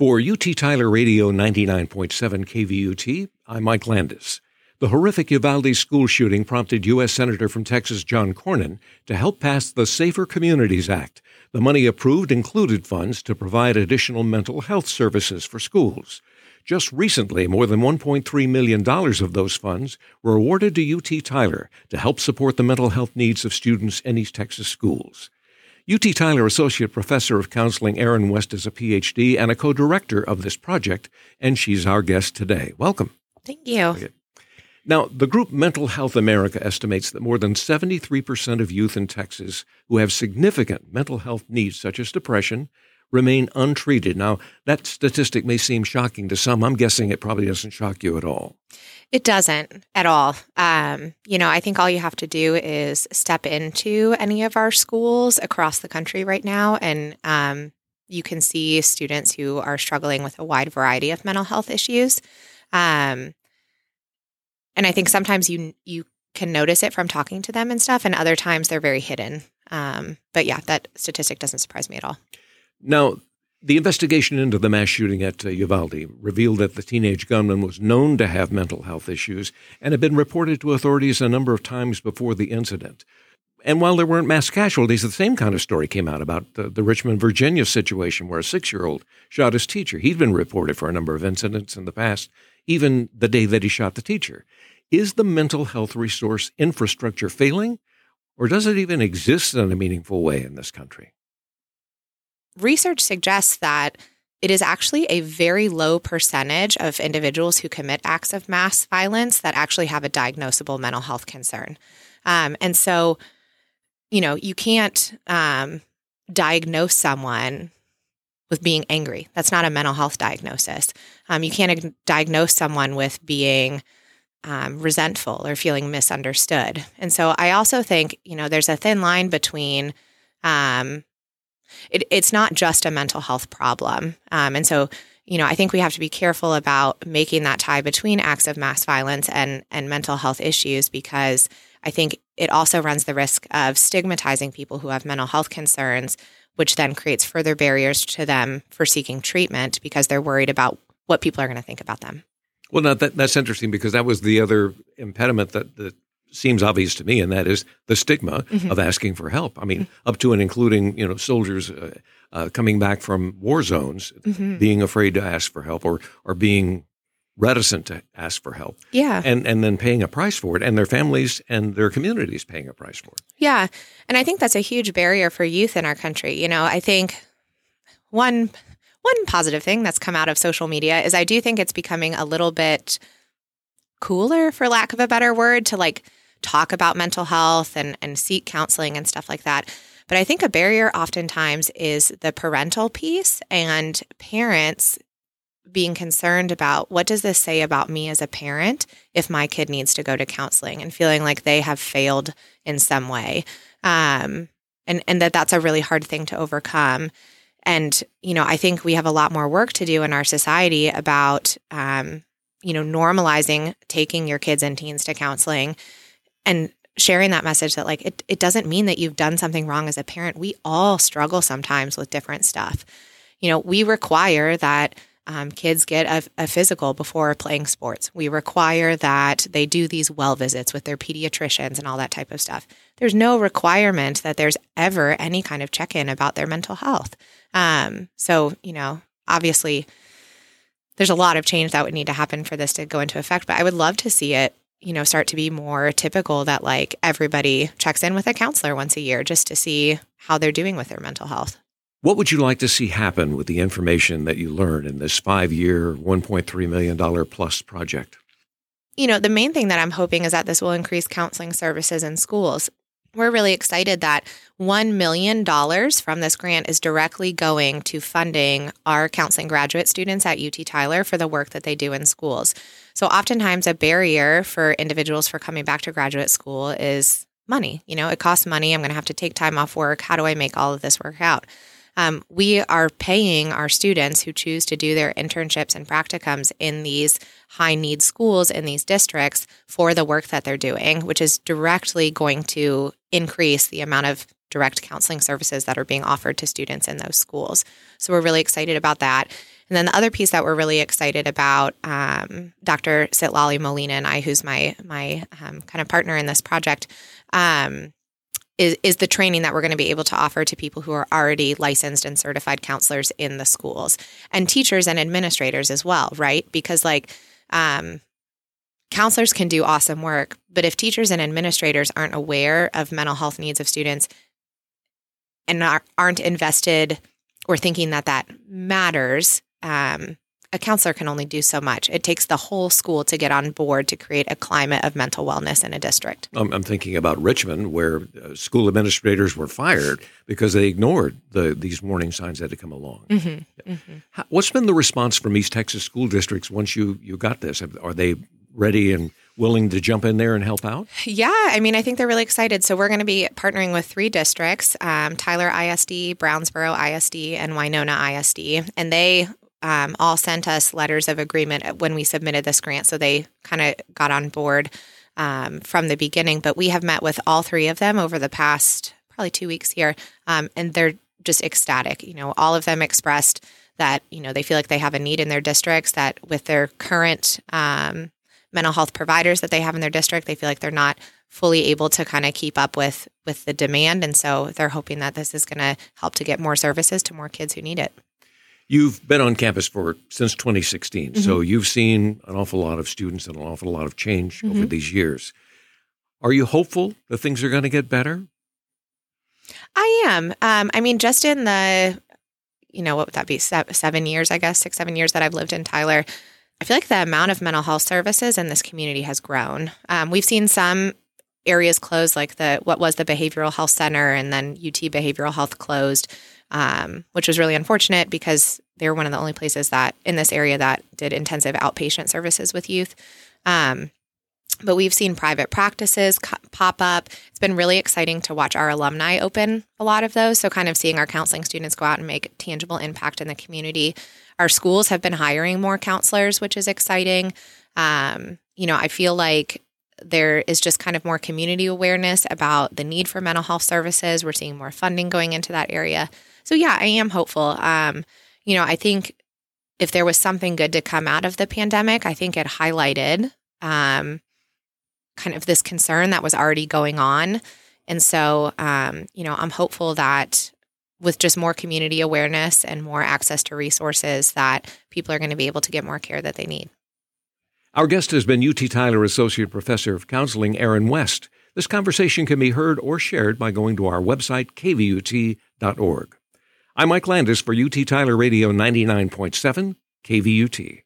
For UT Tyler Radio 99.7 KVUT, I'm Mike Landis. The horrific Uvalde school shooting prompted U.S. Senator from Texas John Cornyn to help pass the Safer Communities Act. The money approved included funds to provide additional mental health services for schools. Just recently, more than $1.3 million of those funds were awarded to UT Tyler to help support the mental health needs of students in East Texas schools. UT Tyler Associate Professor of Counseling Erin West is a PhD and a co director of this project, and she's our guest today. Welcome. Thank you. Now, the group Mental Health America estimates that more than 73% of youth in Texas who have significant mental health needs, such as depression, remain untreated. Now, that statistic may seem shocking to some. I'm guessing it probably doesn't shock you at all. It doesn't at all. Um, you know, I think all you have to do is step into any of our schools across the country right now, and um, you can see students who are struggling with a wide variety of mental health issues. Um, and I think sometimes you you can notice it from talking to them and stuff, and other times they're very hidden. Um, but yeah, that statistic doesn't surprise me at all. Now, the investigation into the mass shooting at uh, Uvalde revealed that the teenage gunman was known to have mental health issues and had been reported to authorities a number of times before the incident. And while there weren't mass casualties, the same kind of story came out about the, the Richmond, Virginia situation where a six year old shot his teacher. He'd been reported for a number of incidents in the past, even the day that he shot the teacher. Is the mental health resource infrastructure failing, or does it even exist in a meaningful way in this country? Research suggests that it is actually a very low percentage of individuals who commit acts of mass violence that actually have a diagnosable mental health concern. Um, and so, you know, you can't um, diagnose someone with being angry. That's not a mental health diagnosis. Um, you can't diagnose someone with being um, resentful or feeling misunderstood. And so I also think, you know, there's a thin line between um, it, it's not just a mental health problem. Um, and so, you know, I think we have to be careful about making that tie between acts of mass violence and, and mental health issues because I think it also runs the risk of stigmatizing people who have mental health concerns, which then creates further barriers to them for seeking treatment because they're worried about what people are going to think about them. Well, now that, that's interesting because that was the other impediment that, that seems obvious to me, and that is the stigma mm-hmm. of asking for help. I mean, mm-hmm. up to and including you know soldiers uh, uh, coming back from war zones, mm-hmm. being afraid to ask for help or or being reticent to ask for help. Yeah, and and then paying a price for it, and their families and their communities paying a price for it. Yeah, and I think that's a huge barrier for youth in our country. You know, I think one one positive thing that's come out of social media is I do think it's becoming a little bit cooler for lack of a better word to like talk about mental health and, and seek counseling and stuff like that. But I think a barrier oftentimes is the parental piece and parents being concerned about what does this say about me as a parent if my kid needs to go to counseling and feeling like they have failed in some way. Um, and, and that that's a really hard thing to overcome. And, you know, I think we have a lot more work to do in our society about, um, you know, normalizing taking your kids and teens to counseling and sharing that message that like it, it doesn't mean that you've done something wrong as a parent. We all struggle sometimes with different stuff. You know we require that um, kids get a, a, physical before playing sports. We require that they do these well visits with their pediatricians and all that type of stuff. There's no requirement that there's ever any kind of check-in about their mental health. Um, so you know obviously there's a lot of change that would need to happen for this to go into effect but i would love to see it you know, start to be more typical that like everybody checks in with a counselor once a year just to see how they're doing with their mental health. What would you like to see happen with the information that you learn in this five year, $1.3 million plus project? You know, the main thing that I'm hoping is that this will increase counseling services in schools we're really excited that $1 million from this grant is directly going to funding our counseling graduate students at UT Tyler for the work that they do in schools. So, oftentimes, a barrier for individuals for coming back to graduate school is money. You know, it costs money. I'm going to have to take time off work. How do I make all of this work out? Um, we are paying our students who choose to do their internships and practicums in these high need schools in these districts for the work that they're doing, which is directly going to increase the amount of direct counseling services that are being offered to students in those schools. So we're really excited about that. And then the other piece that we're really excited about, um, Dr. Citlali Molina and I, who's my my um, kind of partner in this project, um, is is the training that we're going to be able to offer to people who are already licensed and certified counselors in the schools and teachers and administrators as well, right? Because like um, counselors can do awesome work, but if teachers and administrators aren't aware of mental health needs of students and aren't invested or thinking that that matters, um, a counselor can only do so much. It takes the whole school to get on board to create a climate of mental wellness in a district. I'm, thinking about Richmond, where uh, school administrators were fired because they ignored the these warning signs that had come along. Mm-hmm. Mm-hmm. How, what's been the response from East Texas school districts once you you got this? Are they ready and willing to jump in there and help out? Yeah, I mean, I think they're really excited. So we're going to be partnering with three districts: um, Tyler ISD, Brownsboro ISD, and Winona ISD, and they um, all sent us letters of agreement when we submitted this grant. So they kind of got on board um, from the beginning. But we have met with all three of them over the past probably two weeks here, um, and they're just ecstatic. You know, all of them expressed that you know they feel like they have a need in their districts. That with their current um, mental health providers that they have in their district, they feel like they're not fully able to kind of keep up with with the demand, and so they're hoping that this is going to help to get more services to more kids who need it. You've been on campus for since 2016, mm-hmm. so you've seen an awful lot of students and an awful lot of change mm-hmm. over these years. Are you hopeful that things are going to get better? I am. Um, I mean, just in the, you know, what would that be? Seven years, I guess, six, seven years that I've lived in Tyler. I feel like the amount of mental health services in this community has grown. Um, we've seen some areas closed, like the what was the behavioral health center, and then UT Behavioral Health closed um, which was really unfortunate because they were one of the only places that in this area that did intensive outpatient services with youth. Um, but we've seen private practices pop up. It's been really exciting to watch our alumni open a lot of those. So, kind of seeing our counseling students go out and make tangible impact in the community. Our schools have been hiring more counselors, which is exciting. Um, you know, I feel like there is just kind of more community awareness about the need for mental health services. We're seeing more funding going into that area. So yeah, I am hopeful. Um, you know, I think if there was something good to come out of the pandemic, I think it highlighted um, kind of this concern that was already going on. And so, um, you know, I'm hopeful that with just more community awareness and more access to resources, that people are going to be able to get more care that they need. Our guest has been UT Tyler Associate Professor of Counseling, Erin West. This conversation can be heard or shared by going to our website, kvut.org. I'm Mike Landis for UT Tyler Radio 99.7 KVUT.